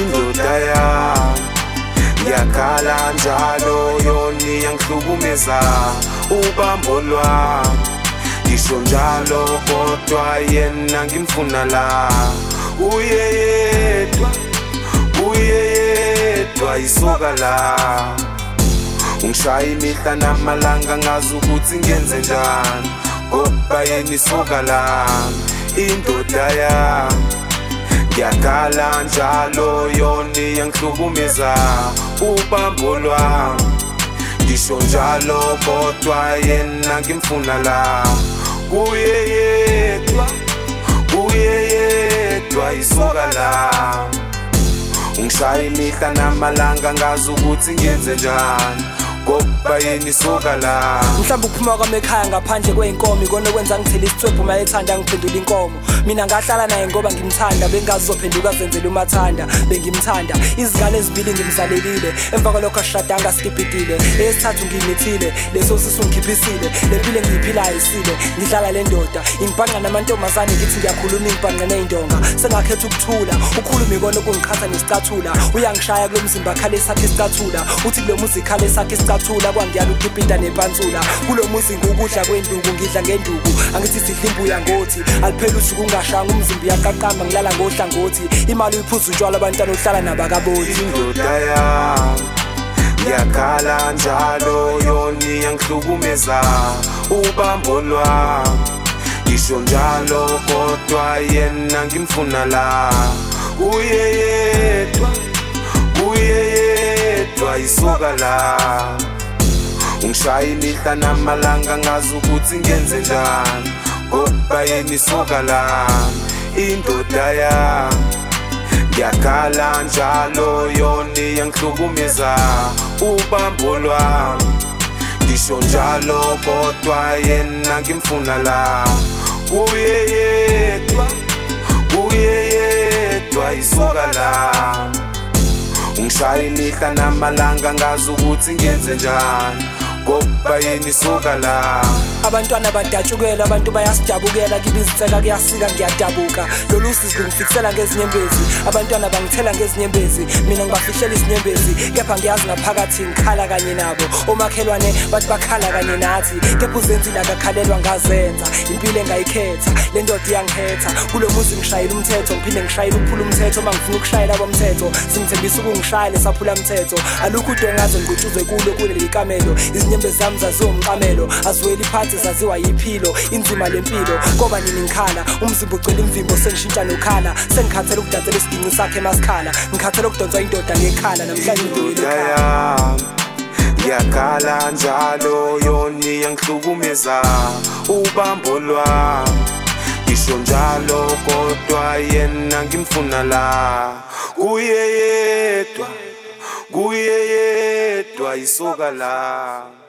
indoda yami ngiyakhala njalo yona iyangihlukumeza ubambo lwami. Ngisho njalo kodwa yena ngimfuna la. Uye yedwa uye yedwa isuka la. Ungishaya imihla namalanga ngazi ukuthi ngenze njani ngoba yena isuka la. Indoda yami ngiyakhala njalo yoni yangihlukumeza ubambo lwami. Ngisho njalo kodwa yena ngimfuna la. Kuye yedwa kuye yedwa isoka lami ungishaya imihla namalanga ngazi ukuthi ngenze njani. Ngoba yena isoka la. Mhlawumbe ukuphuma kwami ekhaya ngaphandle kwey'nkomo ikona okwenza ngithela isithwebhu uma ethanda ngiphendula inkomo. Mina ngahlala naye ngoba ngimthanda bengazi zophenduka zenzela umathanda bengimthanda. Izingane ezibili ngimzalelile emva kwalokho ashadanga skibhidile eyesithathu ngiyimithile leso sisu ngikhiphisile le mpilo engiyiphilayo isile ngidlala le ndoda. Ingibhanqa namantombazane ngithi ngiyakhuluma ingibhanqa ney'ndonga. Sengakhetha ukuthula ukhuluma ikona okungiqhatha nesicathulo uyangishaya kulo mzimba khale sakhe isicathula uthi kulo muzi khale sakhe isicathula kwangiyala ukukipinda nepansula kulo muzi ngukudla kwenduku ngidla ngenduku. Angithi sidla imbuya ngothi aliphela usuku ungashanga umzimba uyaqaqamba ngilala ngohlangothi. Imali uyiphuza utshwala abantwana ohlala nabakaboni indoda yami ngiyakhala njalo yoni yangihlukumeza. Ubambo lwami ngisho njalo kodwa yena ngimfuna la. Kuye yedwa kuye yedwa isoka la. Ungishaya imihla namalanga ngazi ukuthi ngenze njani. Ngoba yena isoka lami indoda yami ngiyakhala njalo yoni yangihlukumeza ubambo lwami ngisho njalo kodwa yena ngimfuna la. Kuye yedwa kuye yedwa isoka lami ungishaya imihla namalanga ngazi ukuthi ngenze njani ngoba yena isoka lami abantwana badatshukela abantu bayasidabukela kibizitheka kuyasika ngiyadabuka. Lolu sizi lungifikisela ngezinyembezi abantwana bangithela ngezinyembezi mina ngibafihlela izinyembezi kepha ngiyazi ngaphakathi ngikhala kanye nabo omakhelwane bathi bakhala kanye nathi. Kepha uzenzile akakhalelwa ngazenza impilo engayikhetha le ndoda iyangikhetha kulo muzi ngishayela umthetho ngiphinde ngishayela ukuphula umthetho uma ngifuna ukushayela bomthetho singithembisa ukungishayela saphula umthetho alukho ude ngaze ngigutshuze kulo kuleli kamelo izinyembezi zami zaziwumqamelo aziweli phansi zaziwa yiphilo inzima lempilo. Ngoba nini ngikhala? Umzimba ugcwele imvimbo sengishintsha nokhala. Sengikhathela ukudansela isidingo sakhe masikhala. Ngikhathela ukudonswa indoda ngekhala namhlanje ngiyakhala njalo. Yoni yangihlukumeza ubambo lwami. Ngisho njalo kodwa yena ngimfuna la. Kuye yedwa kuye yedwa isoka la.